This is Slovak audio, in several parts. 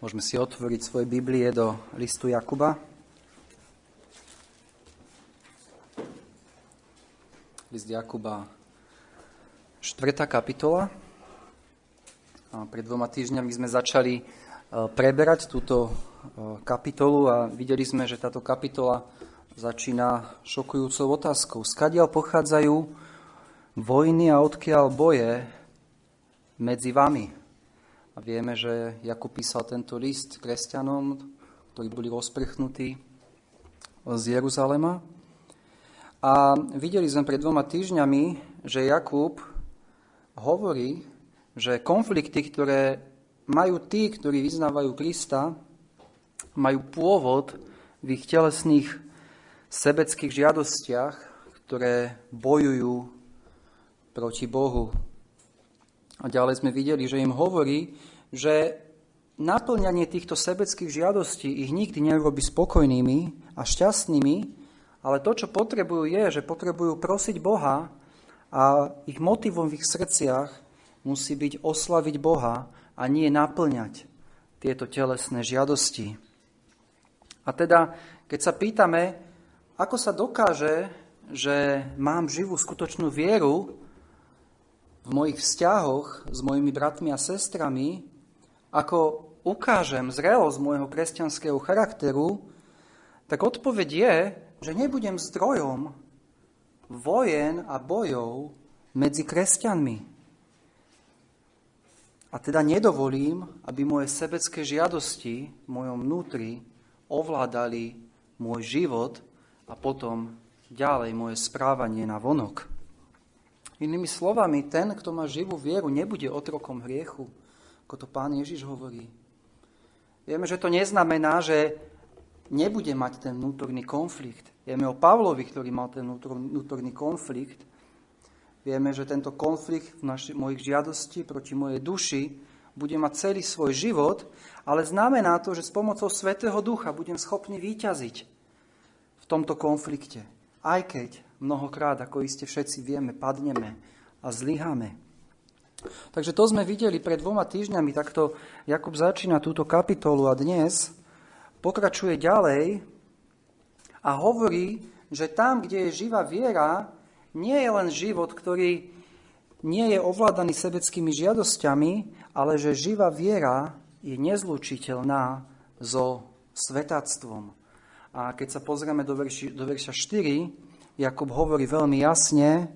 Môžeme si otvoriť svoje Biblie do listu Jakuba. List Jakuba, 4. kapitola. A pred dvoma týždňami sme začali e, preberať túto e, kapitolu a videli sme, že táto kapitola začína šokujúcou otázkou. Skadiaľ pochádzajú vojny a odkiaľ boje medzi vami? Vieme, že Jakub písal tento list kresťanom, ktorí boli rozprchnutí z Jeruzalema. A videli sme pred dvoma týždňami, že Jakub hovorí, že konflikty, ktoré majú tí, ktorí vyznávajú Krista, majú pôvod v ich telesných sebeckých žiadostiach, ktoré bojujú proti Bohu, a ďalej sme videli, že im hovorí, že naplňanie týchto sebeckých žiadostí ich nikdy neurobi spokojnými a šťastnými, ale to, čo potrebujú, je, že potrebujú prosiť Boha a ich motivom v ich srdciach musí byť oslaviť Boha a nie naplňať tieto telesné žiadosti. A teda, keď sa pýtame, ako sa dokáže, že mám živú skutočnú vieru, v mojich vzťahoch s mojimi bratmi a sestrami, ako ukážem zrelosť môjho kresťanského charakteru, tak odpoveď je, že nebudem zdrojom vojen a bojov medzi kresťanmi. A teda nedovolím, aby moje sebecké žiadosti v mojom vnútri ovládali môj život a potom ďalej moje správanie na vonok. Inými slovami, ten, kto má živú vieru, nebude otrokom hriechu, ako to pán Ježiš hovorí. Vieme, že to neznamená, že nebude mať ten vnútorný konflikt. Vieme o Pavlovi, ktorý mal ten vnútorný konflikt. Vieme, že tento konflikt v naši, mojich žiadosti proti mojej duši bude mať celý svoj život, ale znamená to, že s pomocou Svetého Ducha budem schopný výťaziť v tomto konflikte. Aj keď mnohokrát, ako iste všetci vieme, padneme a zlyháme. Takže to sme videli pred dvoma týždňami, takto Jakub začína túto kapitolu a dnes pokračuje ďalej a hovorí, že tam, kde je živá viera, nie je len život, ktorý nie je ovládaný sebeckými žiadosťami, ale že živá viera je nezlučiteľná so svetáctvom. A keď sa pozrieme do, verši, do verša 4, Jakub hovorí veľmi jasne,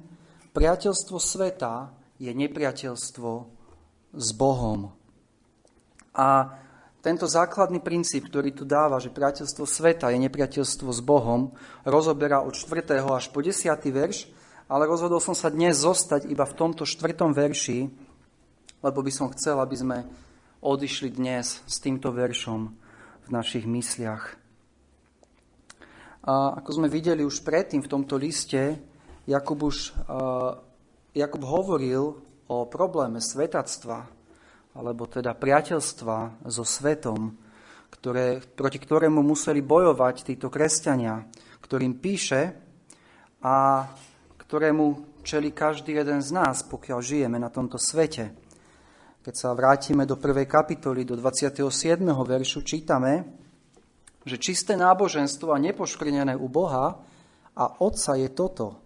priateľstvo sveta je nepriateľstvo s Bohom. A tento základný princíp, ktorý tu dáva, že priateľstvo sveta je nepriateľstvo s Bohom, rozoberá od 4. až po 10. verš, ale rozhodol som sa dnes zostať iba v tomto 4. verši, lebo by som chcel, aby sme odišli dnes s týmto veršom v našich mysliach. A ako sme videli už predtým v tomto liste, Jakub, už, Jakub hovoril o probléme svetactva, alebo teda priateľstva so svetom, ktoré, proti ktorému museli bojovať títo kresťania, ktorým píše a ktorému čeli každý jeden z nás, pokiaľ žijeme na tomto svete. Keď sa vrátime do prvej kapitoly, do 27. veršu, čítame, že čisté náboženstvo a nepoškvrnené u Boha a Otca je toto.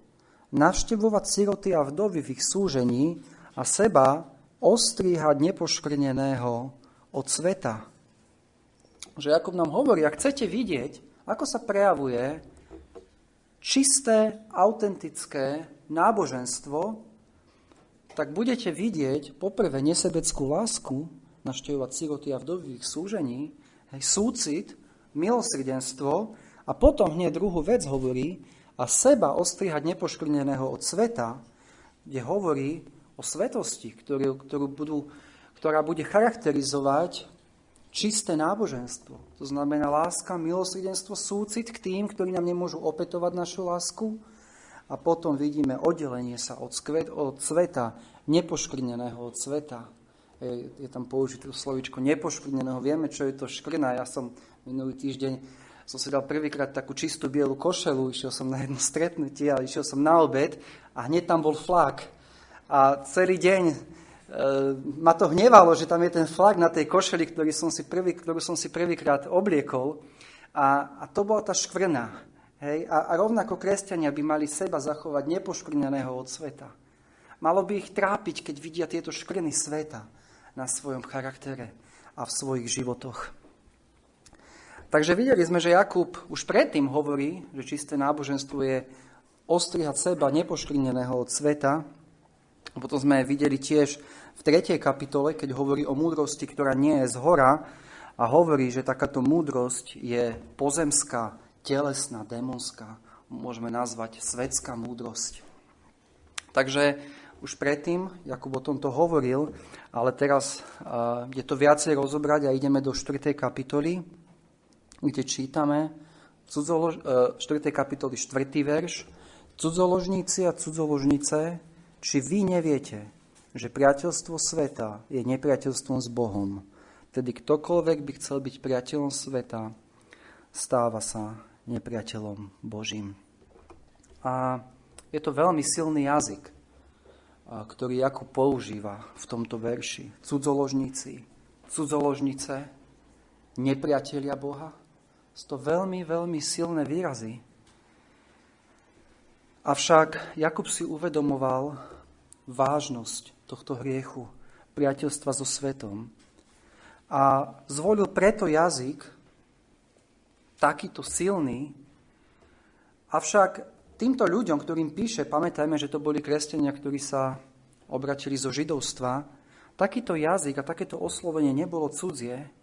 Navštevovať siroty a vdovy v ich súžení a seba ostríhať nepoškvrneného od sveta. Že Jakub nám hovorí, ak chcete vidieť, ako sa prejavuje čisté, autentické náboženstvo, tak budete vidieť poprvé nesebeckú lásku, naštevovať siroty a v ich súžení, súcit, milosrdenstvo a potom hneď druhú vec hovorí a seba ostrihať nepoškrneného od sveta, kde hovorí o svetosti, ktorú, ktorú budú, ktorá bude charakterizovať čisté náboženstvo. To znamená láska, milosrdenstvo, súcit k tým, ktorí nám nemôžu opetovať našu lásku. A potom vidíme oddelenie sa od, skvet, od sveta, nepoškrneného od sveta. Je, je tam použité slovičko nepoškrneného. Vieme, čo je to škrna. Ja som Minulý týždeň som si dal prvýkrát takú čistú bielu košelu, išiel som na jedno stretnutie a išiel som na obed a hneď tam bol flak. A celý deň ma to hnevalo, že tam je ten flag na tej košeli, ktorý som si prvý, ktorú som si prvýkrát obliekol. A, a to bola tá škvrna. Hej? A, a rovnako kresťania by mali seba zachovať nepoškvrneného od sveta. Malo by ich trápiť, keď vidia tieto škvrny sveta na svojom charaktere a v svojich životoch. Takže videli sme, že Jakub už predtým hovorí, že čisté náboženstvo je ostrihať seba nepoškvrneného od sveta. Potom sme videli tiež v 3. kapitole, keď hovorí o múdrosti, ktorá nie je z hora a hovorí, že takáto múdrosť je pozemská, telesná, démonská, môžeme nazvať svetská múdrosť. Takže už predtým Jakub o tomto hovoril, ale teraz je to viacej rozobrať a ideme do 4. kapitoly, kde čítame cudzolož, uh, 4. kapitoly 4. verš. Cudzoložníci a cudzoložnice, či vy neviete, že priateľstvo sveta je nepriateľstvom s Bohom. Tedy ktokoľvek by chcel byť priateľom sveta, stáva sa nepriateľom Božím. A je to veľmi silný jazyk, ktorý Jakub používa v tomto verši. Cudzoložníci, cudzoložnice, nepriatelia Boha. Sú to veľmi, veľmi silné výrazy. Avšak Jakub si uvedomoval vážnosť tohto hriechu, priateľstva so svetom. A zvolil preto jazyk, takýto silný. Avšak týmto ľuďom, ktorým píše, pamätajme, že to boli kresťania, ktorí sa obratili zo židovstva, takýto jazyk a takéto oslovenie nebolo cudzie,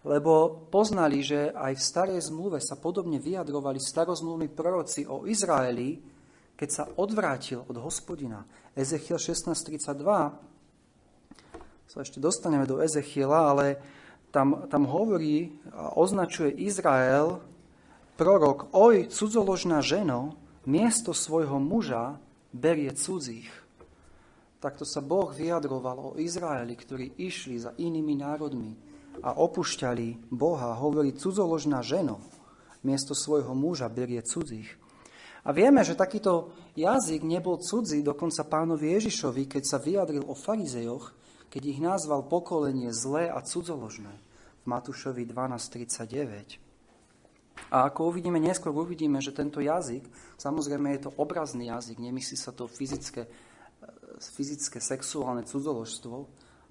lebo poznali, že aj v starej zmluve sa podobne vyjadrovali starozmluvní proroci o Izraeli, keď sa odvrátil od hospodina. Ezechiel 16.32 sa ešte dostaneme do Ezechiela, ale tam, tam hovorí a označuje Izrael, prorok, oj, cudzoložná ženo, miesto svojho muža berie cudzích. Takto sa Boh vyjadroval o Izraeli, ktorí išli za inými národmi a opúšťali Boha. Hovorí, cudzoložná ženo, miesto svojho muža berie cudzích. A vieme, že takýto jazyk nebol cudzí dokonca pánovi Ježišovi, keď sa vyjadril o farizejoch, keď ich nazval pokolenie zlé a cudzoložné v Matúšovi 12.39. A ako uvidíme neskôr, uvidíme, že tento jazyk, samozrejme je to obrazný jazyk, nemyslí sa to fyzické, fyzické sexuálne cudzoložstvo,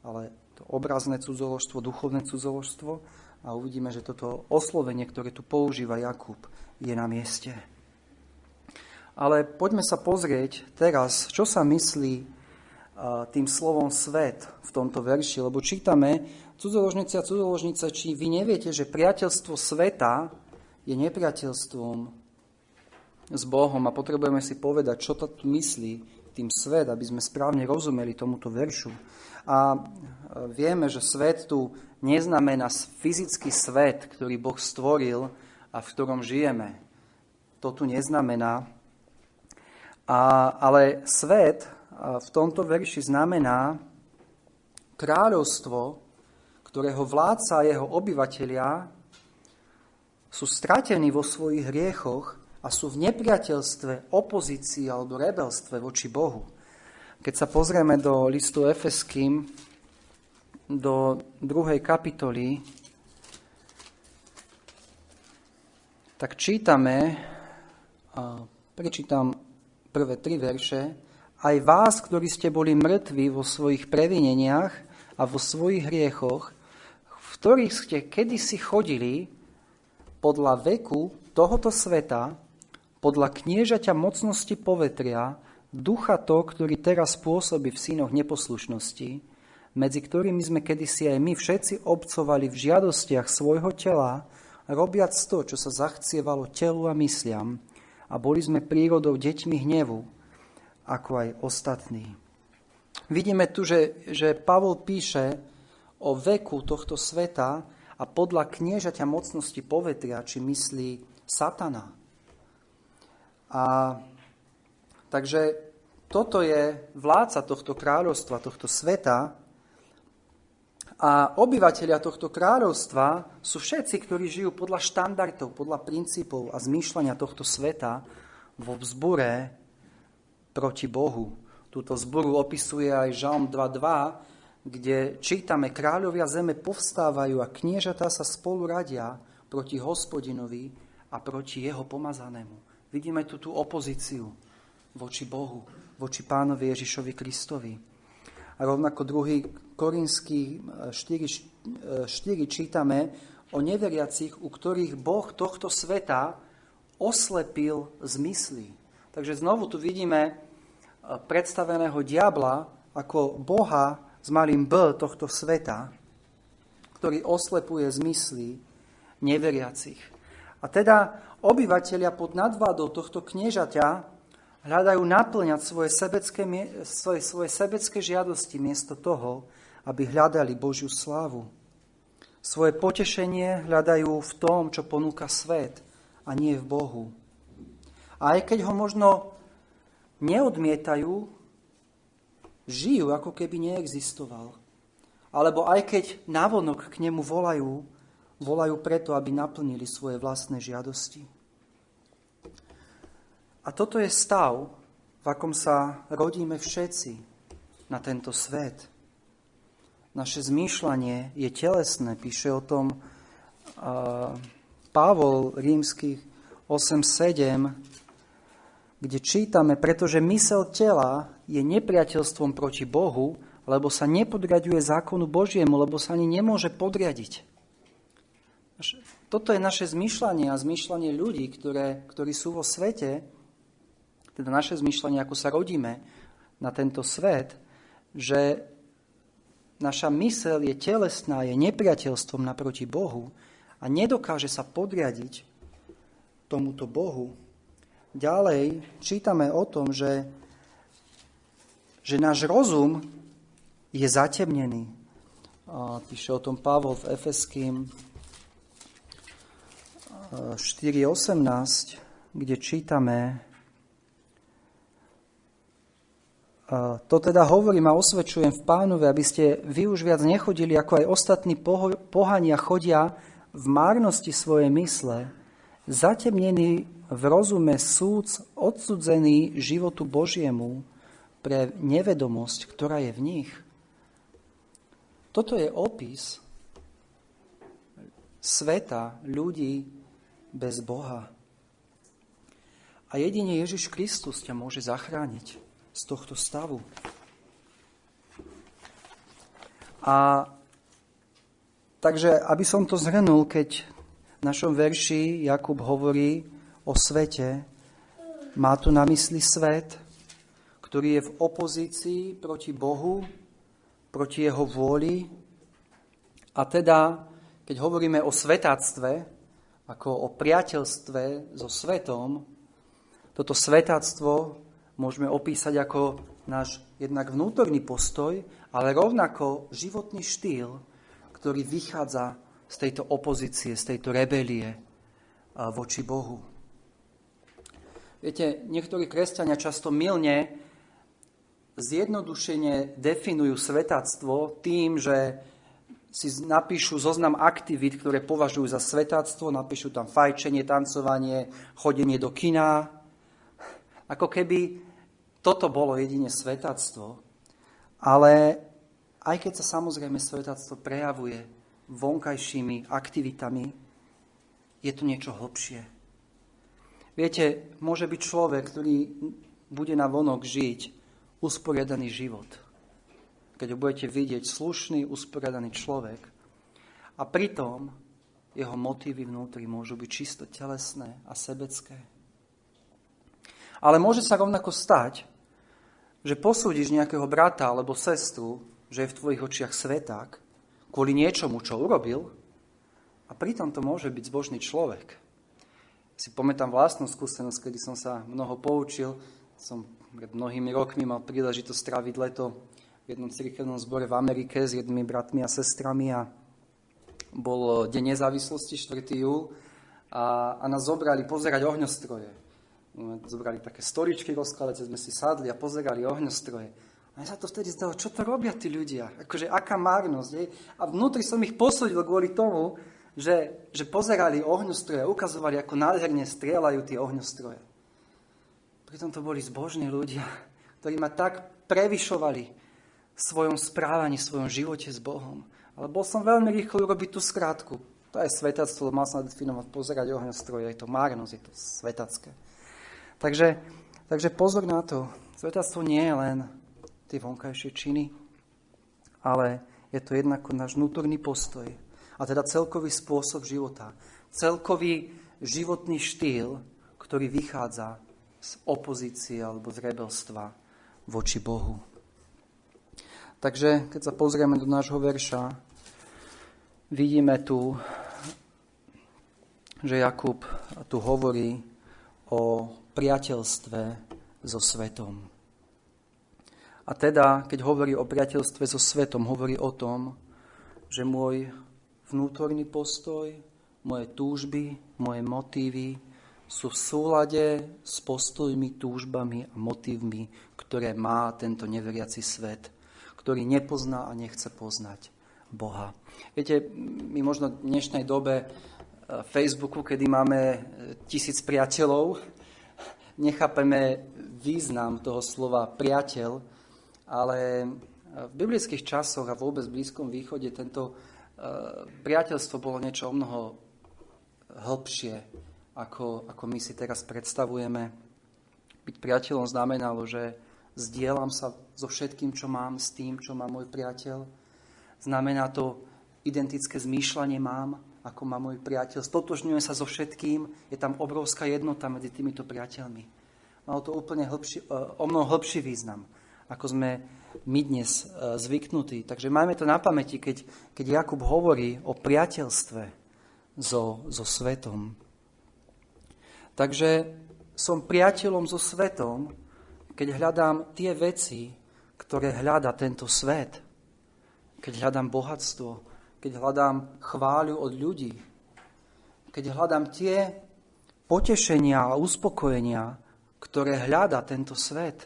ale to obrazné cudzoložstvo, duchovné cudzoložstvo a uvidíme, že toto oslovenie, ktoré tu používa Jakub, je na mieste. Ale poďme sa pozrieť teraz, čo sa myslí tým slovom svet v tomto verši, lebo čítame cudzoložnice a cudzoložnice, či vy neviete, že priateľstvo sveta je nepriateľstvom s Bohom a potrebujeme si povedať, čo to myslí tým svet, aby sme správne rozumeli tomuto veršu. A vieme, že svet tu neznamená fyzický svet, ktorý Boh stvoril a v ktorom žijeme. To tu neznamená. A, ale svet v tomto verši znamená kráľovstvo, ktorého vládca a jeho obyvatelia sú stratení vo svojich hriechoch a sú v nepriateľstve, opozícii alebo rebelstve voči Bohu. Keď sa pozrieme do listu Efeským, do druhej kapitoly, tak čítame, prečítam prvé tri verše, aj vás, ktorí ste boli mŕtvi vo svojich previneniach a vo svojich hriechoch, v ktorých ste kedysi chodili podľa veku tohoto sveta, podľa kniežaťa mocnosti povetria, ducha to, ktorý teraz pôsobí v synoch neposlušnosti, medzi ktorými sme kedysi aj my všetci obcovali v žiadostiach svojho tela, robiac to, čo sa zachcievalo telu a mysliam, a boli sme prírodou deťmi hnevu, ako aj ostatní. Vidíme tu, že, že Pavol píše o veku tohto sveta a podľa kniežaťa mocnosti povetria, či myslí satana. A takže toto je vládca tohto kráľovstva, tohto sveta a obyvateľia tohto kráľovstva sú všetci, ktorí žijú podľa štandardov, podľa princípov a zmýšľania tohto sveta vo vzbure proti Bohu, Túto zboru opisuje aj Žalm 2.2, kde čítame, kráľovia zeme povstávajú a kniežatá sa spolu radia proti hospodinovi a proti jeho pomazanému. Vidíme tu tú opozíciu voči Bohu, voči pánovi Ježišovi Kristovi. A rovnako druhý Korinský 4, 4 čítame o neveriacich, u ktorých Boh tohto sveta oslepil zmysly. Takže znovu tu vidíme predstaveného diabla ako Boha s malým B tohto sveta, ktorý oslepuje zmysly neveriacich. A teda obyvateľia pod nadvádou tohto kniežaťa hľadajú naplňať svoje sebecké, svoje, svoje sebecké žiadosti miesto toho, aby hľadali Božiu slávu. Svoje potešenie hľadajú v tom, čo ponúka svet a nie v Bohu. A aj keď ho možno neodmietajú, žijú, ako keby neexistoval. Alebo aj keď navonok k nemu volajú, volajú preto, aby naplnili svoje vlastné žiadosti. A toto je stav, v akom sa rodíme všetci na tento svet. Naše zmýšľanie je telesné, píše o tom uh, Pavol rímskych 8.7, kde čítame, pretože mysel tela je nepriateľstvom proti Bohu, lebo sa nepodriaduje zákonu Božiemu, lebo sa ani nemôže podriadiť. Toto je naše zmýšľanie a zmýšľanie ľudí, ktoré, ktorí sú vo svete, teda naše zmýšľanie, ako sa rodíme na tento svet, že naša mysel je telesná, je nepriateľstvom naproti Bohu a nedokáže sa podriadiť tomuto Bohu, ďalej čítame o tom, že, že náš rozum je zatemnený. A píše o tom Pavol v Efeským 4.18, kde čítame To teda hovorím a osvedčujem v pánovi, aby ste vy už viac nechodili, ako aj ostatní pohania chodia v márnosti svojej mysle, zatemnení v rozume súd odsudzený životu Božiemu pre nevedomosť, ktorá je v nich. Toto je opis sveta ľudí bez Boha. A jedine Ježiš Kristus ťa môže zachrániť z tohto stavu. A takže, aby som to zhrnul, keď v našom verši Jakub hovorí, o svete, má tu na mysli svet, ktorý je v opozícii proti Bohu, proti jeho vôli. A teda, keď hovoríme o svetáctve, ako o priateľstve so svetom, toto svetáctvo môžeme opísať ako náš jednak vnútorný postoj, ale rovnako životný štýl, ktorý vychádza z tejto opozície, z tejto rebelie voči Bohu. Viete, niektorí kresťania často milne zjednodušene definujú svetáctvo tým, že si napíšu zoznam aktivít, ktoré považujú za svetáctvo, napíšu tam fajčenie, tancovanie, chodenie do kina. Ako keby toto bolo jedine svetáctvo. Ale aj keď sa samozrejme svetáctvo prejavuje vonkajšími aktivitami, je tu niečo hlbšie Viete, môže byť človek, ktorý bude na vonok žiť usporiadaný život. Keď ho budete vidieť, slušný, usporiadaný človek. A pritom jeho motívy vnútri môžu byť čisto telesné a sebecké. Ale môže sa rovnako stať, že posúdiš nejakého brata alebo sestru, že je v tvojich očiach sveták, kvôli niečomu, čo urobil, a pritom to môže byť zbožný človek si pamätám vlastnú skúsenosť, kedy som sa mnoho poučil. Som pred mnohými rokmi mal príležitosť stráviť leto jednom cirkevnom zbore v Amerike s jednými bratmi a sestrami a bol Deň nezávislosti, 4. júl, a, a nás zobrali pozerať ohňostroje. Zobrali také stoličky rozkladace, sme si sadli a pozerali ohňostroje. A sa to vtedy zdalo, čo to robia tí ľudia? Akože aká márnosť. Je? A vnútri som ich posudil kvôli tomu, že, že pozerali ohňostroje a ukazovali, ako nádherne strieľajú tie ohňostroje. Pritom to boli zbožní ľudia, ktorí ma tak prevyšovali svojom správaní, svojom živote s Bohom. Ale bol som veľmi rýchlo urobiť tú skrátku. To je svetactvo, mal som definovať, pozerať ohňostroje, je to márnosť, je to svetacké. Takže, takže pozor na to. Svetactvo nie je len tie vonkajšie činy, ale je to jednako náš vnútorný postoj a teda celkový spôsob života. Celkový životný štýl, ktorý vychádza z opozície alebo z rebelstva voči Bohu. Takže keď sa pozrieme do nášho verša, vidíme tu, že Jakub tu hovorí o priateľstve so svetom. A teda, keď hovorí o priateľstve so svetom, hovorí o tom, že môj vnútorný postoj, moje túžby, moje motívy sú v súlade s postojmi, túžbami a motívmi, ktoré má tento neveriaci svet, ktorý nepozná a nechce poznať Boha. Viete, my možno v dnešnej dobe e, Facebooku, kedy máme e, tisíc priateľov, nechápeme význam toho slova priateľ, ale v biblických časoch a vôbec v Blízkom východe tento Eh, priateľstvo bolo niečo o mnoho hĺbšie, ako, ako my si teraz predstavujeme. Byť priateľom znamenalo, že zdieľam sa so všetkým, čo mám, s tým, čo má môj priateľ. Znamená to, identické zmýšľanie mám, ako má môj priateľ. Stotožňujem sa so všetkým, je tam obrovská jednota medzi týmito priateľmi. Malo to úplne hĺbší, eh, o mnoho hĺbší význam, ako sme my dnes e, zvyknutí. Takže máme to na pamäti, keď, keď Jakub hovorí o priateľstve so, so svetom. Takže som priateľom so svetom, keď hľadám tie veci, ktoré hľada tento svet. Keď hľadám bohatstvo, keď hľadám chváľu od ľudí, keď hľadám tie potešenia a uspokojenia, ktoré hľada tento svet.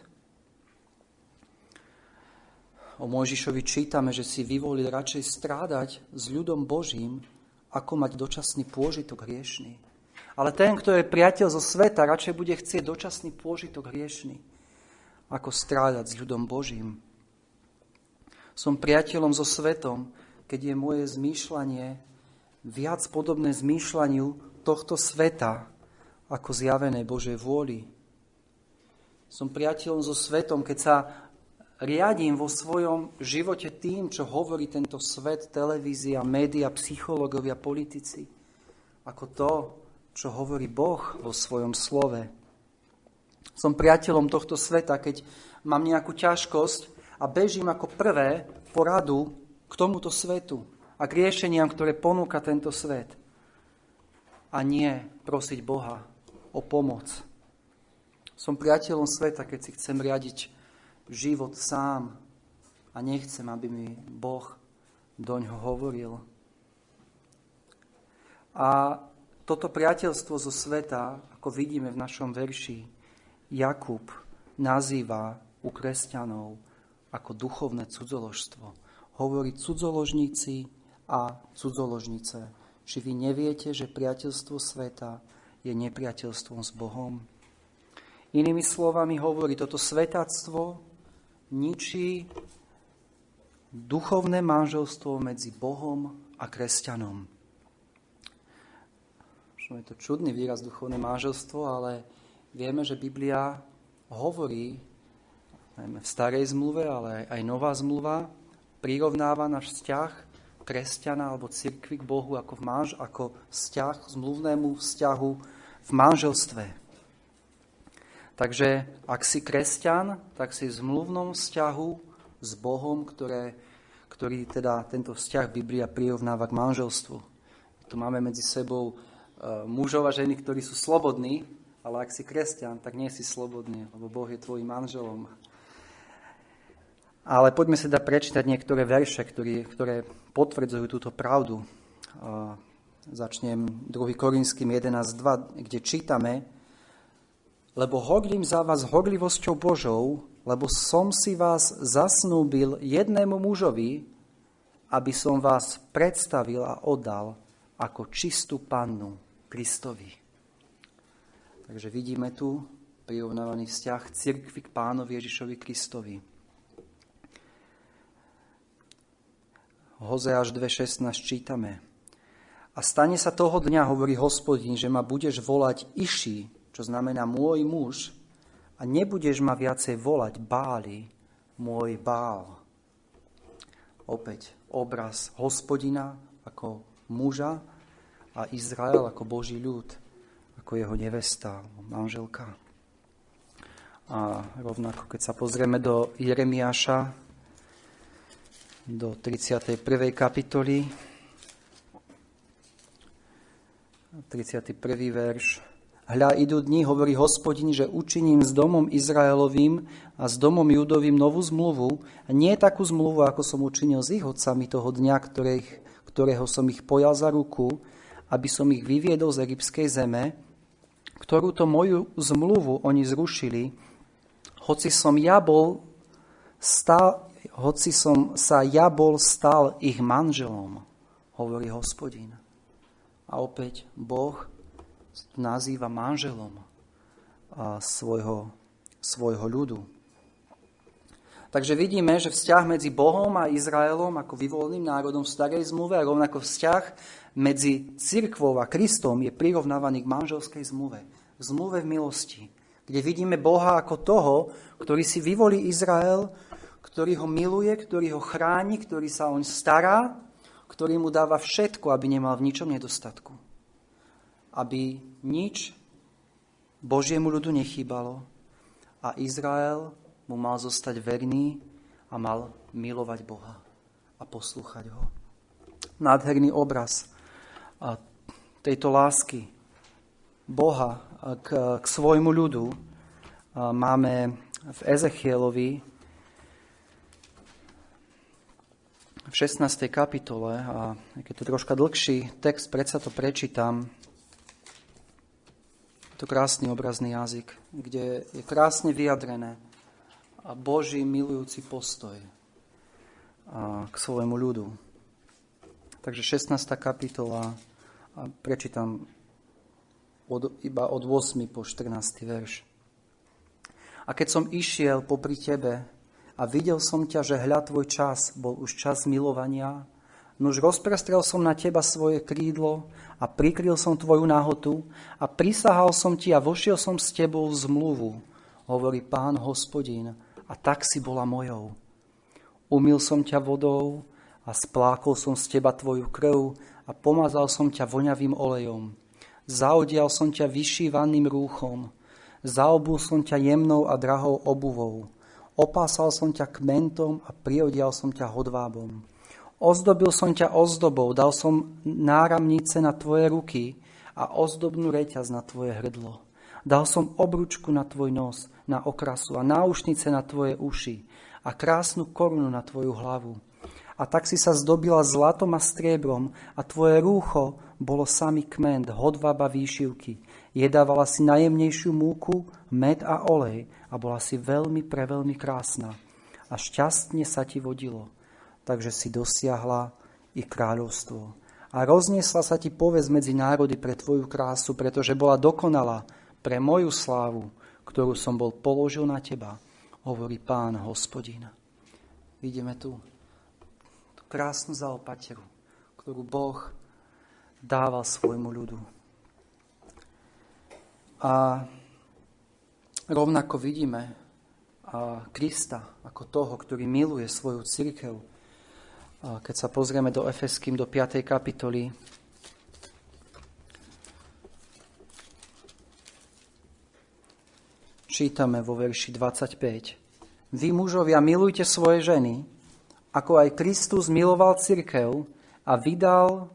O Mojžišovi čítame, že si vyvolil radšej strádať s ľudom Božím, ako mať dočasný pôžitok hriešný. Ale ten, kto je priateľ zo sveta, radšej bude chcieť dočasný pôžitok hriešný, ako strádať s ľudom Božím. Som priateľom so svetom, keď je moje zmýšľanie viac podobné zmýšľaniu tohto sveta, ako zjavené Božej vôli. Som priateľom so svetom, keď sa riadím vo svojom živote tým, čo hovorí tento svet, televízia, média, psychológovia, politici, ako to, čo hovorí Boh vo svojom slove. Som priateľom tohto sveta, keď mám nejakú ťažkosť a bežím ako prvé poradu k tomuto svetu a k riešeniam, ktoré ponúka tento svet. A nie prosiť Boha o pomoc. Som priateľom sveta, keď si chcem riadiť život sám a nechcem, aby mi Boh doňho hovoril. A toto priateľstvo zo sveta, ako vidíme v našom verši, Jakub nazýva u kresťanov ako duchovné cudzoložstvo. Hovorí cudzoložníci a cudzoložnice. Či vy neviete, že priateľstvo sveta je nepriateľstvom s Bohom? Inými slovami hovorí, toto svetáctvo ničí duchovné manželstvo medzi Bohom a kresťanom. Je to čudný výraz duchovné manželstvo, ale vieme, že Biblia hovorí, najmä v starej zmluve, ale aj nová zmluva, prirovnáva náš vzťah kresťana alebo cirkvi k Bohu ako, v manž, ako vzťah, zmluvnému vzťahu v manželstve. Takže ak si kresťan, tak si v zmluvnom vzťahu s Bohom, ktoré, ktorý teda tento vzťah Biblia prirovnáva k manželstvu. Tu máme medzi sebou e, mužov a ženy, ktorí sú slobodní, ale ak si kresťan, tak nie si slobodný, lebo Boh je tvojim manželom. Ale poďme sa teda prečítať niektoré verše, ktoré, ktoré potvrdzujú túto pravdu. Začnem 2. Korinským 11.2, kde čítame, lebo hodlím za vás horlivosťou Božou, lebo som si vás zasnúbil jednému mužovi, aby som vás predstavil a oddal ako čistú pannu Kristovi. Takže vidíme tu prirovnávaný vzťah cirkvi k pánovi Ježišovi Kristovi. Hozeáš 2.16 čítame. A stane sa toho dňa, hovorí hospodin, že ma budeš volať Iši, čo znamená môj muž, a nebudeš ma viacej volať Báli, môj Bál. Opäť obraz hospodina ako muža a Izrael ako Boží ľud – ako jeho nevesta, manželka. A rovnako, keď sa pozrieme do Jeremiáša, do 31. kapitoly, 31. verš. Hľa idú dni, hovorí hospodin, že učiním s domom Izraelovým a s domom Judovým novú zmluvu, a nie takú zmluvu, ako som učinil s ich otcami toho dňa, ktorých, ktorého som ich pojal za ruku, aby som ich vyviedol z egyptskej zeme, ktorú to moju zmluvu oni zrušili, hoci som ja bol stál, hoci som sa ja bol stal ich manželom, hovorí hospodin. A opäť Boh nazýva manželom svojho, svojho ľudu. Takže vidíme, že vzťah medzi Bohom a Izraelom ako vyvoleným národom v starej zmluve a rovnako vzťah medzi cirkvou a Kristom je prirovnávaný k manželskej zmluve. V zmluve v milosti, kde vidíme Boha ako toho, ktorý si vyvolí Izrael, ktorý ho miluje, ktorý ho chráni, ktorý sa oň stará, ktorý mu dáva všetko, aby nemal v ničom nedostatku aby nič Božiemu ľudu nechýbalo a Izrael mu mal zostať verný a mal milovať Boha a poslúchať ho. Nádherný obraz tejto lásky Boha k, k svojmu ľudu máme v Ezechielovi v 16. kapitole a keď to troška dlhší text, predsa to prečítam, to krásny obrazný jazyk, kde je krásne vyjadrené a Boží milujúci postoj k svojmu ľudu. Takže 16. kapitola, a prečítam od, iba od 8. po 14. verš. A keď som išiel popri tebe a videl som ťa, že hľa tvoj čas bol už čas milovania, Nuž rozprestrel som na teba svoje krídlo a prikryl som tvoju nahotu a prisahal som ti a vošiel som s tebou v zmluvu, hovorí pán hospodín, a tak si bola mojou. Umil som ťa vodou a splákol som z teba tvoju krv a pomazal som ťa voňavým olejom. Zaodial som ťa vyšívaným rúchom, zaobul som ťa jemnou a drahou obuvou, opásal som ťa kmentom a priodial som ťa hodvábom Ozdobil som ťa ozdobou, dal som náramnice na tvoje ruky a ozdobnú reťaz na tvoje hrdlo. Dal som obručku na tvoj nos, na okrasu a náušnice na tvoje uši a krásnu korunu na tvoju hlavu. A tak si sa zdobila zlatom a striebrom a tvoje rúcho bolo samý kment, hodvaba výšivky. Jedávala si najjemnejšiu múku, med a olej a bola si veľmi preveľmi krásna. A šťastne sa ti vodilo takže si dosiahla i kráľovstvo. A rozniesla sa ti povesť medzi národy pre tvoju krásu, pretože bola dokonalá pre moju slávu, ktorú som bol položil na teba, hovorí pán hospodin. Vidíme tu krásnu zaopateru, ktorú Boh dával svojmu ľudu. A rovnako vidíme Krista ako toho, ktorý miluje svoju církev, keď sa pozrieme do Efeským, do 5. kapitoly, čítame vo verši 25. Vy mužovia milujte svoje ženy, ako aj Kristus miloval cirkev a vydal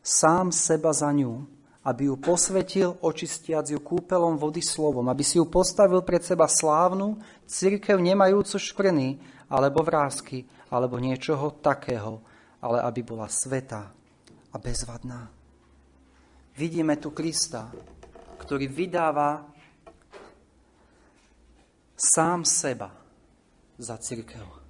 sám seba za ňu, aby ju posvetil, očistiac ju kúpelom vody slovom, aby si ju postavil pred seba slávnu, cirkev nemajúcu škvrny alebo vrázky, alebo niečoho takého, ale aby bola sveta a bezvadná. Vidíme tu Krista, ktorý vydáva sám seba za církev.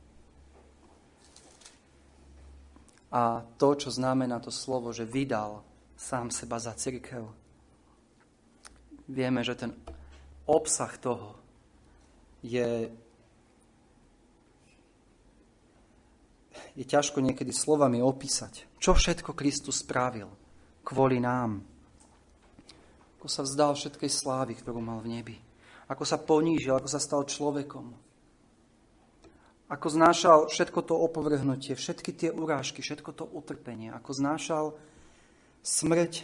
A to, čo znamená to slovo, že vydal sám seba za církev, vieme, že ten obsah toho je je ťažko niekedy slovami opísať. Čo všetko Kristus spravil kvôli nám. Ako sa vzdal všetkej slávy, ktorú mal v nebi. Ako sa ponížil, ako sa stal človekom. Ako znášal všetko to opovrhnutie, všetky tie urážky, všetko to utrpenie. Ako znášal smrť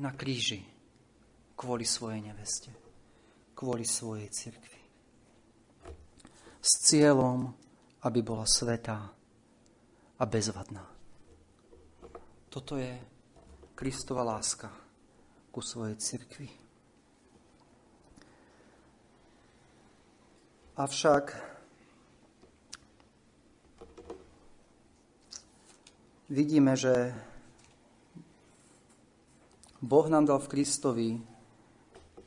na kríži kvôli svojej neveste, kvôli svojej cirkvi. S cieľom, aby bola svetá a bezvadná. Toto je Kristova láska ku svojej cirkvi. Avšak vidíme, že Boh nám dal v Kristovi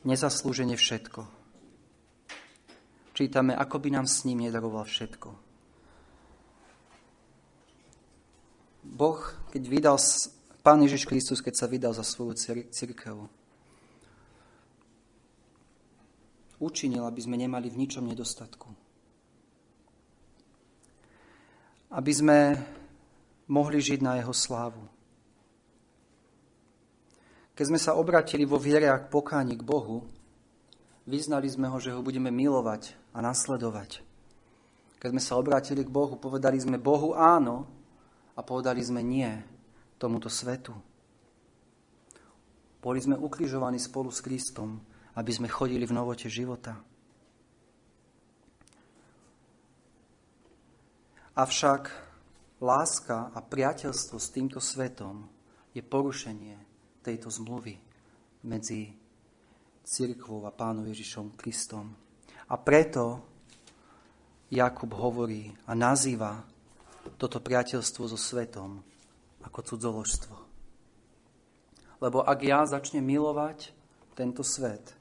nezaslúžene všetko. Čítame, ako by nám s ním nedaroval všetko. Boh, keď vydal, Pán Ježiš Kristus, keď sa vydal za svoju církev, učinil, aby sme nemali v ničom nedostatku. Aby sme mohli žiť na jeho slávu. Keď sme sa obratili vo viere a k pokáni k Bohu, vyznali sme ho, že ho budeme milovať a nasledovať. Keď sme sa obrátili k Bohu, povedali sme Bohu áno a povedali sme nie tomuto svetu. Boli sme ukrižovaní spolu s Kristom, aby sme chodili v novote života. Avšak láska a priateľstvo s týmto svetom je porušenie tejto zmluvy medzi církvou a pánom Ježišom Kristom. A preto Jakub hovorí a nazýva toto priateľstvo so svetom ako cudzoložstvo. Lebo ak ja začnem milovať tento svet,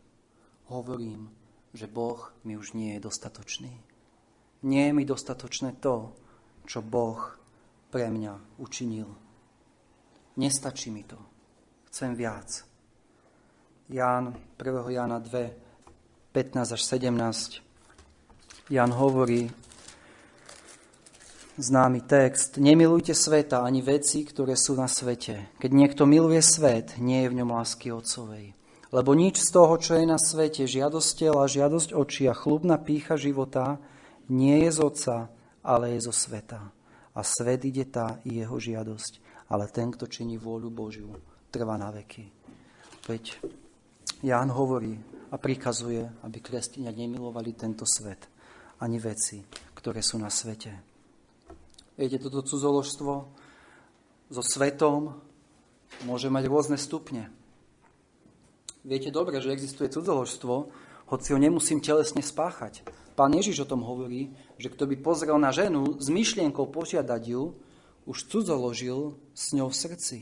hovorím, že Boh mi už nie je dostatočný. Nie je mi dostatočné to, čo Boh pre mňa učinil. Nestačí mi to chcem viac. Ján, 1. Jána 2, 15 až 17. Ján hovorí, známy text, nemilujte sveta ani veci, ktoré sú na svete. Keď niekto miluje svet, nie je v ňom lásky Otcovej. Lebo nič z toho, čo je na svete, žiadosť tela, žiadosť očí a chlubná pícha života, nie je z Otca, ale je zo sveta. A svet ide tá jeho žiadosť. Ale ten, kto činí vôľu Božiu, trvá na veky. Veď Ján hovorí a prikazuje, aby kresťania nemilovali tento svet ani veci, ktoré sú na svete. Viete, toto cudzoložstvo so svetom môže mať rôzne stupne. Viete dobre, že existuje cudzoložstvo, hoci ho nemusím telesne spáchať. Pán Ježiš o tom hovorí, že kto by pozrel na ženu s myšlienkou požiadať ju, už cudzoložil s ňou v srdci.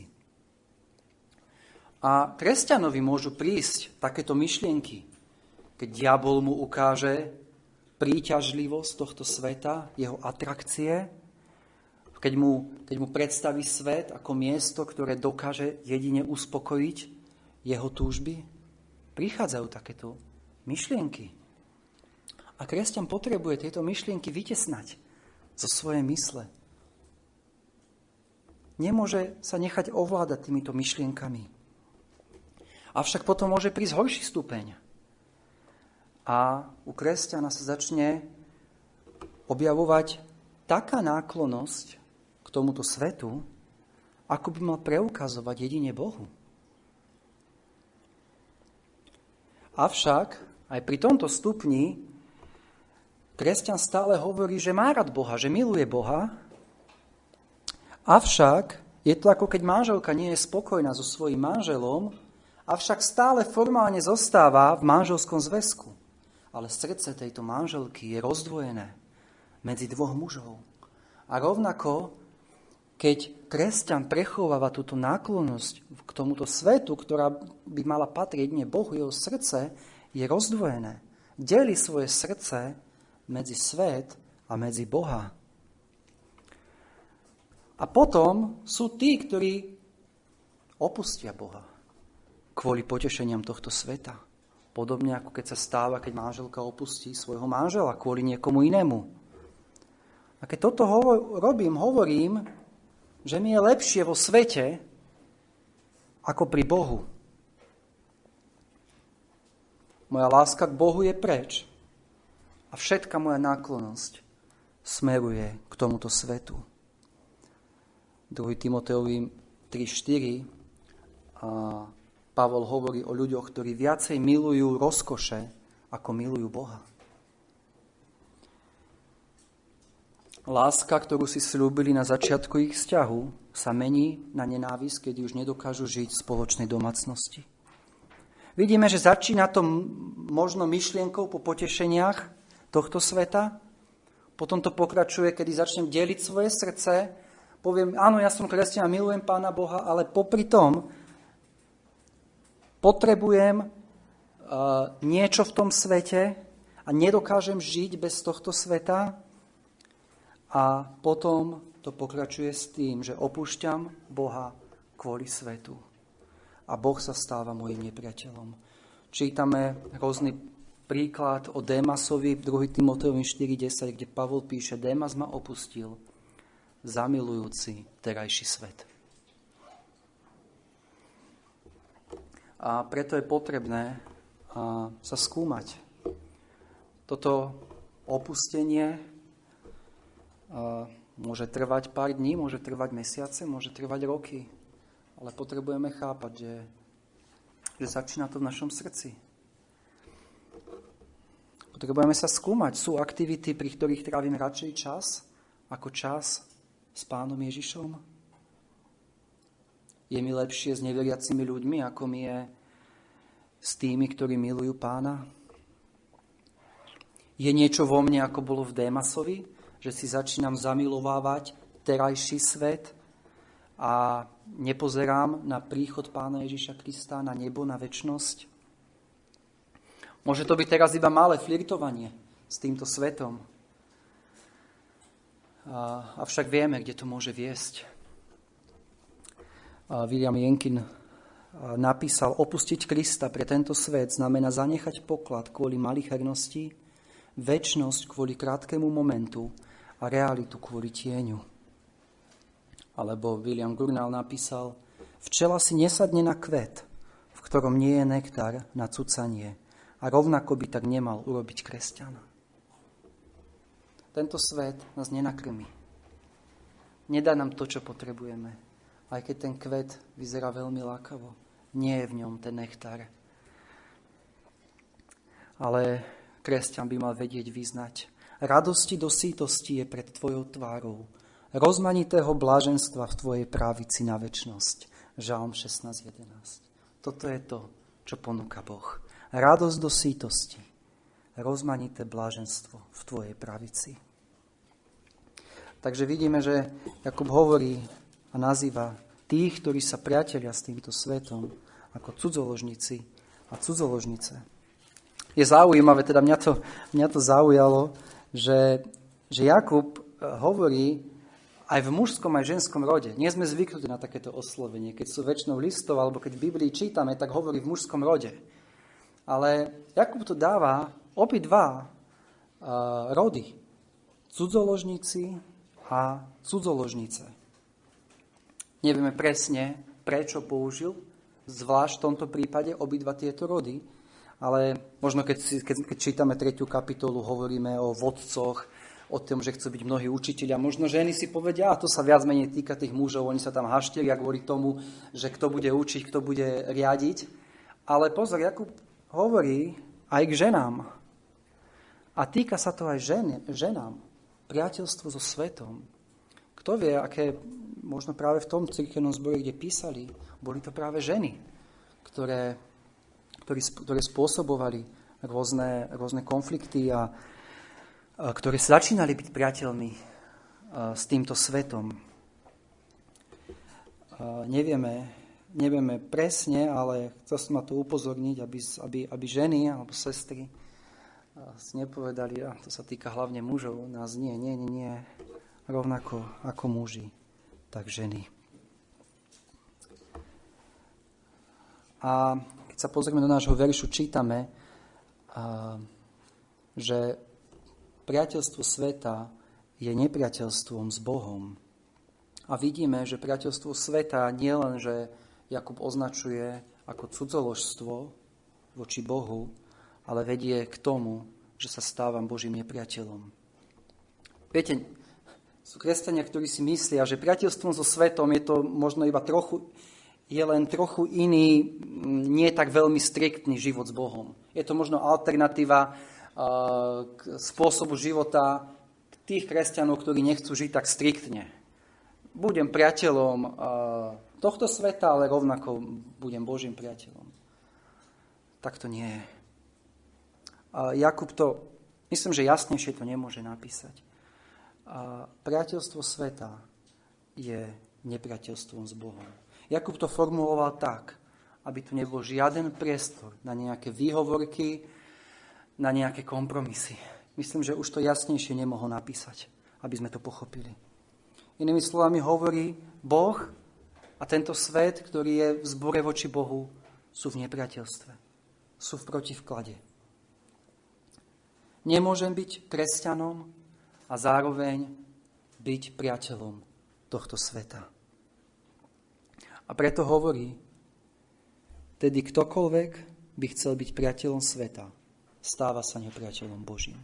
A kresťanovi môžu prísť takéto myšlienky, keď diabol mu ukáže príťažlivosť tohto sveta, jeho atrakcie, keď mu, keď mu predstaví svet ako miesto, ktoré dokáže jedine uspokojiť jeho túžby. Prichádzajú takéto myšlienky. A kresťan potrebuje tieto myšlienky vytesnať zo svojej mysle. Nemôže sa nechať ovládať týmito myšlienkami. Avšak potom môže prísť horší stupeň. A u kresťana sa začne objavovať taká náklonosť k tomuto svetu, ako by mal preukazovať jedine Bohu. Avšak aj pri tomto stupni kresťan stále hovorí, že má rád Boha, že miluje Boha, avšak je to ako keď manželka nie je spokojná so svojím manželom avšak stále formálne zostáva v manželskom zväzku. Ale srdce tejto manželky je rozdvojené medzi dvoch mužov. A rovnako, keď kresťan prechováva túto náklonnosť k tomuto svetu, ktorá by mala patriť jedne Bohu, jeho srdce je rozdvojené. Deli svoje srdce medzi svet a medzi Boha. A potom sú tí, ktorí opustia Boha kvôli potešeniam tohto sveta. Podobne ako keď sa stáva, keď manželka opustí svojho manžela kvôli niekomu inému. A keď toto hovor, robím, hovorím, že mi je lepšie vo svete ako pri Bohu. Moja láska k Bohu je preč. A všetka moja náklonosť smeruje k tomuto svetu. 2. Timoteovi 3.4 a Pavol hovorí o ľuďoch, ktorí viacej milujú rozkoše, ako milujú Boha. Láska, ktorú si slúbili na začiatku ich vzťahu, sa mení na nenávisť, keď už nedokážu žiť v spoločnej domácnosti. Vidíme, že začína to možno myšlienkou po potešeniach tohto sveta, potom to pokračuje, kedy začnem deliť svoje srdce, poviem, áno, ja som kresťan a milujem Pána Boha, ale popri tom potrebujem uh, niečo v tom svete a nedokážem žiť bez tohto sveta, a potom to pokračuje s tým, že opúšťam Boha kvôli svetu. A Boh sa stáva mojim nepriateľom. Čítame rôzny príklad o Démasovi v 2. Timoteovi 4.10, kde Pavol píše, Démas ma opustil, zamilujúci terajší svet. A preto je potrebné sa skúmať. Toto opustenie Môže trvať pár dní, môže trvať mesiace, môže trvať roky. Ale potrebujeme chápať, že, že začína to v našom srdci. Potrebujeme sa skúmať. Sú aktivity, pri ktorých trávim radšej čas, ako čas s pánom Ježišom? Je mi lepšie s neveriacimi ľuďmi, ako mi je s tými, ktorí milujú pána? Je niečo vo mne, ako bolo v Démasovi? že si začínam zamilovávať terajší svet a nepozerám na príchod Pána Ježiša Krista, na nebo, na väčnosť. Môže to byť teraz iba malé flirtovanie s týmto svetom. Avšak vieme, kde to môže viesť. William Jenkin napísal, opustiť Krista pre tento svet znamená zanechať poklad kvôli malichernosti, väčnosť kvôli krátkemu momentu a realitu kvôli tieňu. Alebo William Gurnall napísal, včela si nesadne na kvet, v ktorom nie je nektar na cucanie a rovnako by tak nemal urobiť kresťana. Tento svet nás nenakrmi. Nedá nám to, čo potrebujeme. Aj keď ten kvet vyzerá veľmi lákavo. Nie je v ňom ten nektár. Ale kresťan by mal vedieť vyznať, radosti do sítosti je pred Tvojou tvárou, rozmanitého bláženstva v Tvojej právici na väčnosť. Žálm 16.11. Toto je to, čo ponúka Boh. Radosť do sítosti, rozmanité bláženstvo v Tvojej pravici. Takže vidíme, že Jakub hovorí a nazýva tých, ktorí sa priatelia s týmto svetom, ako cudzoložníci a cudzoložnice. Je zaujímavé, teda mňa to, mňa to zaujalo, že, že Jakub eh, hovorí aj v mužskom, aj ženskom rode. Nie sme zvyknutí na takéto oslovenie. Keď sú väčšinou listov, alebo keď v Biblii čítame, tak hovorí v mužskom rode. Ale Jakub to dáva obidva uh, rody. Cudzoložníci a cudzoložnice. Nevieme presne, prečo použil, zvlášť v tomto prípade, obidva tieto rody, ale možno keď, si, keď, keď čítame tretiu kapitolu, hovoríme o vodcoch, o tom, že chcú byť mnohí učiteľia. Možno ženy si povedia, a to sa viac menej týka tých mužov, oni sa tam haštelia kvôli tomu, že kto bude učiť, kto bude riadiť. Ale pozor, Jakub hovorí aj k ženám. A týka sa to aj žen, ženám. Priateľstvo so svetom. Kto vie, aké, možno práve v tom cirkevnom zbore, kde písali, boli to práve ženy, ktoré ktoré spôsobovali rôzne, rôzne konflikty a, a ktoré začínali byť priateľmi s týmto svetom. Nevieme, nevieme presne, ale chcel som na to upozorniť, aby, aby, aby ženy alebo sestry si nepovedali, a to sa týka hlavne mužov, nás nie, nie, nie, nie, rovnako ako muži, tak ženy. A sa pozrieme do nášho veršu, čítame, že priateľstvo sveta je nepriateľstvom s Bohom. A vidíme, že priateľstvo sveta nie len, že Jakub označuje ako cudzoložstvo voči Bohu, ale vedie k tomu, že sa stávam Božím nepriateľom. Viete, sú kresťania, ktorí si myslia, že priateľstvom so svetom je to možno iba trochu, je len trochu iný, nie tak veľmi striktný život s Bohom. Je to možno alternatíva k spôsobu života tých kresťanov, ktorí nechcú žiť tak striktne budem priateľom eh, tohto sveta, ale rovnako budem Božím priateľom. Tak to nie je. Jakub to, myslím, že jasnejšie to nemôže napísať. Priateľstvo sveta je nepriateľstvom s Bohom. Jakub to formuloval tak, aby tu nebol žiaden priestor na nejaké výhovorky, na nejaké kompromisy. Myslím, že už to jasnejšie nemohol napísať, aby sme to pochopili. Inými slovami hovorí, Boh a tento svet, ktorý je v zbore voči Bohu, sú v nepriateľstve. Sú v protivklade. Nemôžem byť kresťanom a zároveň byť priateľom tohto sveta. A preto hovorí, tedy ktokoľvek by chcel byť priateľom sveta, stáva sa nepriateľom Božím.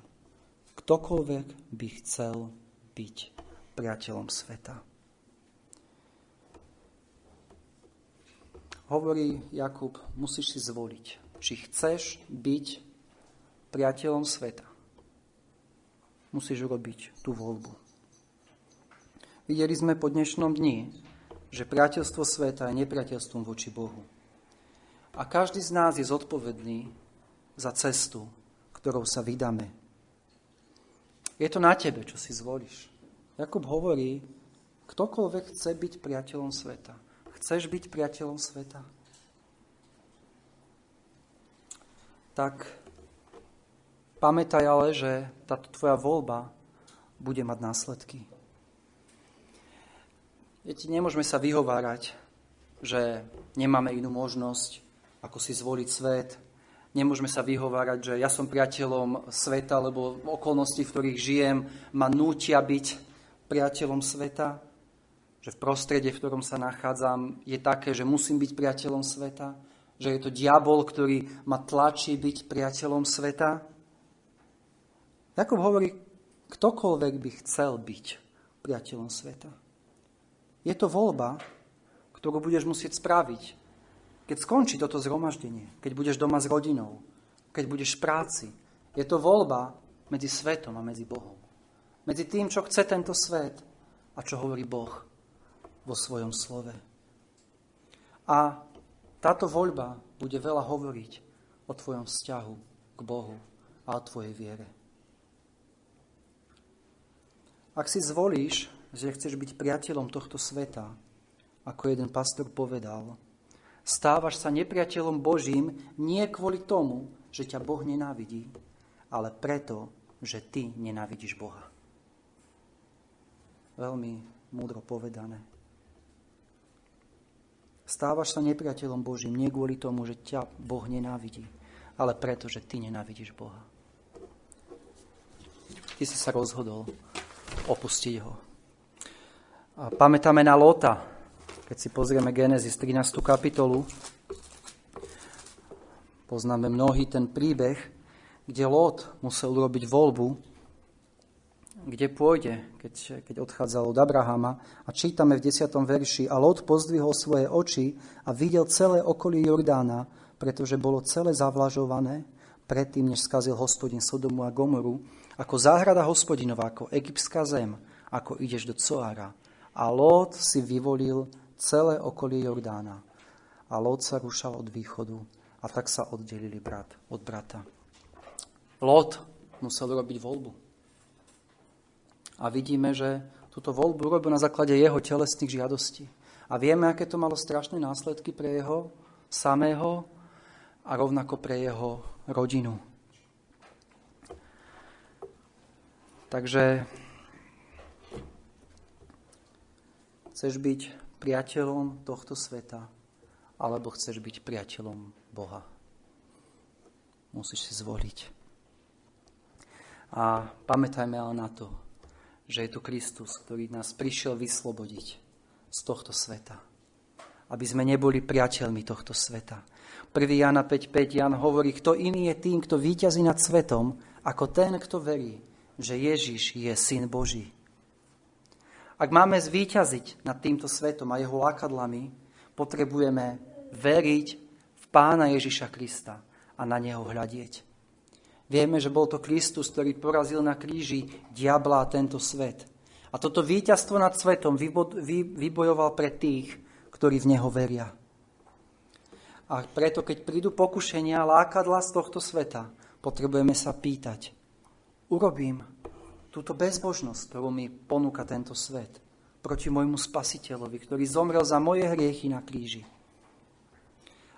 Ktokoľvek by chcel byť priateľom sveta. Hovorí Jakub, musíš si zvoliť, či chceš byť priateľom sveta. Musíš urobiť tú voľbu. Videli sme po dnešnom dni, že priateľstvo sveta je nepriateľstvom voči Bohu. A každý z nás je zodpovedný za cestu, ktorou sa vydáme. Je to na tebe, čo si zvolíš. Jakub hovorí, ktokoľvek chce byť priateľom sveta. Chceš byť priateľom sveta? Tak pamätaj ale, že táto tvoja voľba bude mať následky. Viete, nemôžeme sa vyhovárať, že nemáme inú možnosť, ako si zvoliť svet. Nemôžeme sa vyhovárať, že ja som priateľom sveta, lebo okolnosti, v ktorých žijem, ma nútia byť priateľom sveta, že v prostredie, v ktorom sa nachádzam, je také, že musím byť priateľom sveta, že je to diabol, ktorý ma tlačí byť priateľom sveta. Jakub hovorí, ktokoľvek by chcel byť priateľom sveta. Je to voľba, ktorú budeš musieť spraviť, keď skončí toto zhromaždenie, keď budeš doma s rodinou, keď budeš v práci. Je to voľba medzi svetom a medzi Bohom medzi tým, čo chce tento svet a čo hovorí Boh vo svojom slove. A táto voľba bude veľa hovoriť o tvojom vzťahu k Bohu a o tvojej viere. Ak si zvolíš, že chceš byť priateľom tohto sveta, ako jeden pastor povedal, stávaš sa nepriateľom Božím nie kvôli tomu, že ťa Boh nenávidí, ale preto, že ty nenávidíš Boha. Veľmi múdro povedané. Stávaš sa nepriateľom Božím nie kvôli tomu, že ťa Boh nenávidí, ale preto, že ty nenávidíš Boha. Ty si sa rozhodol opustiť ho. A pamätáme na Lota, keď si pozrieme Genesis 13. kapitolu. Poznáme mnohý ten príbeh, kde Lot musel urobiť voľbu, kde pôjde, keď, keď odchádzal od Abrahama. A čítame v 10. verši, a Lot pozdvihol svoje oči a videl celé okolie Jordána, pretože bolo celé zavlažované, predtým, než skazil hospodin Sodomu a Gomoru, ako záhrada hospodinová, ako egyptská zem, ako ideš do Coára. A Lot si vyvolil celé okolie Jordána. A Lot sa rušal od východu a tak sa oddelili brat od brata. Lot musel robiť voľbu. A vidíme, že túto voľbu robil na základe jeho telesných žiadostí. A vieme, aké to malo strašné následky pre jeho samého a rovnako pre jeho rodinu. Takže chceš byť priateľom tohto sveta, alebo chceš byť priateľom Boha. Musíš si zvoliť. A pamätajme ale na to, že je tu Kristus, ktorý nás prišiel vyslobodiť z tohto sveta. Aby sme neboli priateľmi tohto sveta. 1. Jana 5.5 Jan hovorí, kto iný je tým, kto víťazí nad svetom, ako ten, kto verí, že Ježiš je Syn Boží. Ak máme zvíťaziť nad týmto svetom a jeho lákadlami, potrebujeme veriť v Pána Ježiša Krista a na Neho hľadieť. Vieme, že bol to Kristus, ktorý porazil na kríži diabla a tento svet. A toto víťazstvo nad svetom vybojoval pre tých, ktorí v Neho veria. A preto, keď prídu pokušenia, lákadla z tohto sveta, potrebujeme sa pýtať, urobím túto bezbožnosť, ktorú mi ponúka tento svet, proti môjmu spasiteľovi, ktorý zomrel za moje hriechy na kríži.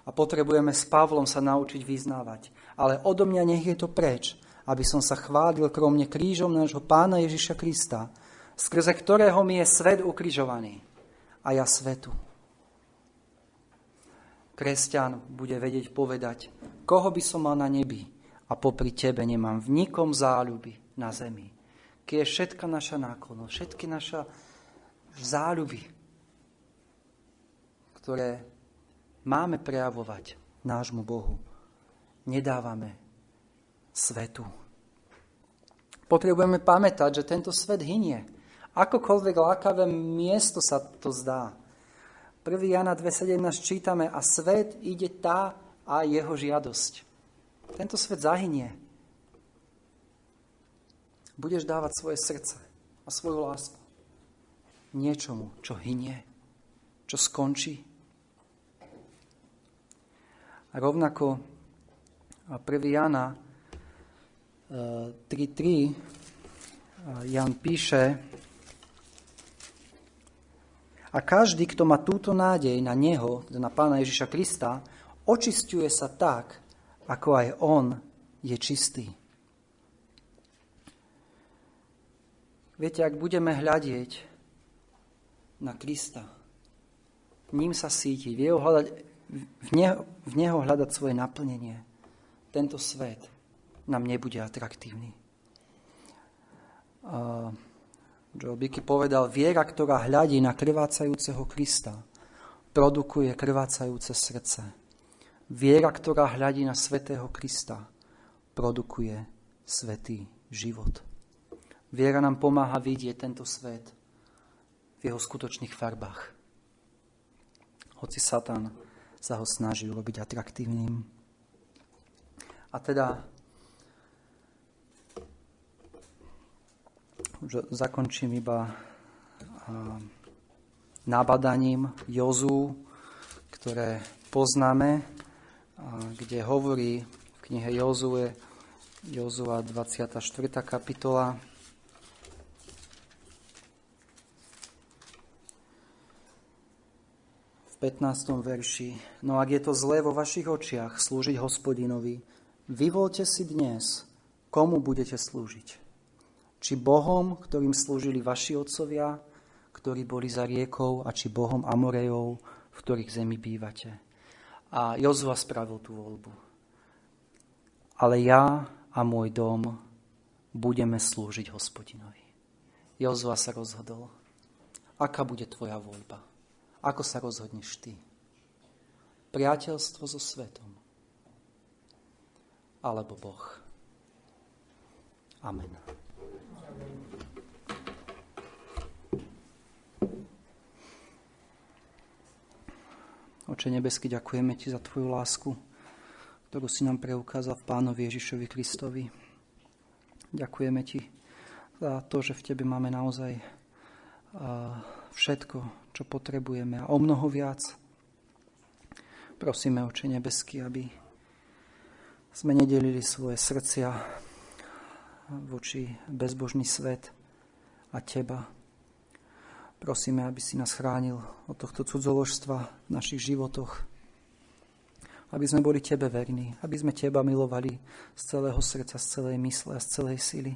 A potrebujeme s Pavlom sa naučiť vyznávať. Ale odo mňa nech je to preč, aby som sa chválil kromne krížom nášho pána Ježiša Krista, skrze ktorého mi je svet ukrižovaný a ja svetu. Kresťan bude vedieť povedať, koho by som mal na nebi a popri tebe nemám v nikom záľuby na zemi. Keď je všetka naša náklonnosť, všetky naša záľuby, ktoré máme prejavovať nášmu Bohu. Nedávame svetu. Potrebujeme pamätať, že tento svet hynie. Akokoľvek lákavé miesto sa to zdá. 1. Jana 2.17 čítame a svet ide tá a jeho žiadosť. Tento svet zahynie. Budeš dávať svoje srdce a svoju lásku niečomu, čo hynie, čo skončí, a rovnako 1. Jana 3.3 e, Jan píše, a každý, kto má túto nádej na Neho, na Pána Ježiša Krista, očistuje sa tak, ako aj On je čistý. Viete, ak budeme hľadieť na Krista, ním sa síti, vie hľadať v neho, v neho hľadať svoje naplnenie, tento svet nám nebude atraktívny. Uh, Joe Bicky povedal, viera, ktorá hľadí na krvácajúceho Krista, produkuje krvácajúce srdce. Viera, ktorá hľadí na svetého Krista, produkuje svetý život. Viera nám pomáha vidieť tento svet v jeho skutočných farbách. Hoci Satan sa ho snaží urobiť atraktívnym. A teda už zakončím iba nabadaním Jozu, ktoré poznáme, kde hovorí v knihe Jozue, Jozua 24. kapitola, v 15. verši. No ak je to zlé vo vašich očiach slúžiť hospodinovi, vyvolte si dnes, komu budete slúžiť. Či Bohom, ktorým slúžili vaši otcovia, ktorí boli za riekou, a či Bohom Amorejov, v ktorých zemi bývate. A Jozua spravil tú voľbu. Ale ja a môj dom budeme slúžiť hospodinovi. Jozua sa rozhodol. Aká bude tvoja voľba? Ako sa rozhodneš ty? Priateľstvo so svetom alebo Boh? Amen. Oče nebesky, ďakujeme Ti za Tvoju lásku, ktorú si nám preukázal v Pánovi Ježišovi Kristovi. Ďakujeme Ti za to, že v Tebe máme naozaj všetko, čo potrebujeme a o mnoho viac. Prosíme, Oče nebesky, aby sme nedelili svoje srdcia voči bezbožný svet a Teba. Prosíme, aby si nás chránil od tohto cudzoložstva v našich životoch. Aby sme boli Tebe verní, aby sme Teba milovali z celého srdca, z celej mysle a z celej sily.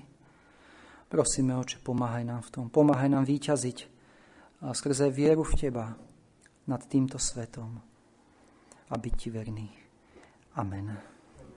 Prosíme, Oče, pomáhaj nám v tom. Pomáhaj nám výťaziť a skrze vieru v Teba nad týmto svetom a byť Ti verný. Amen.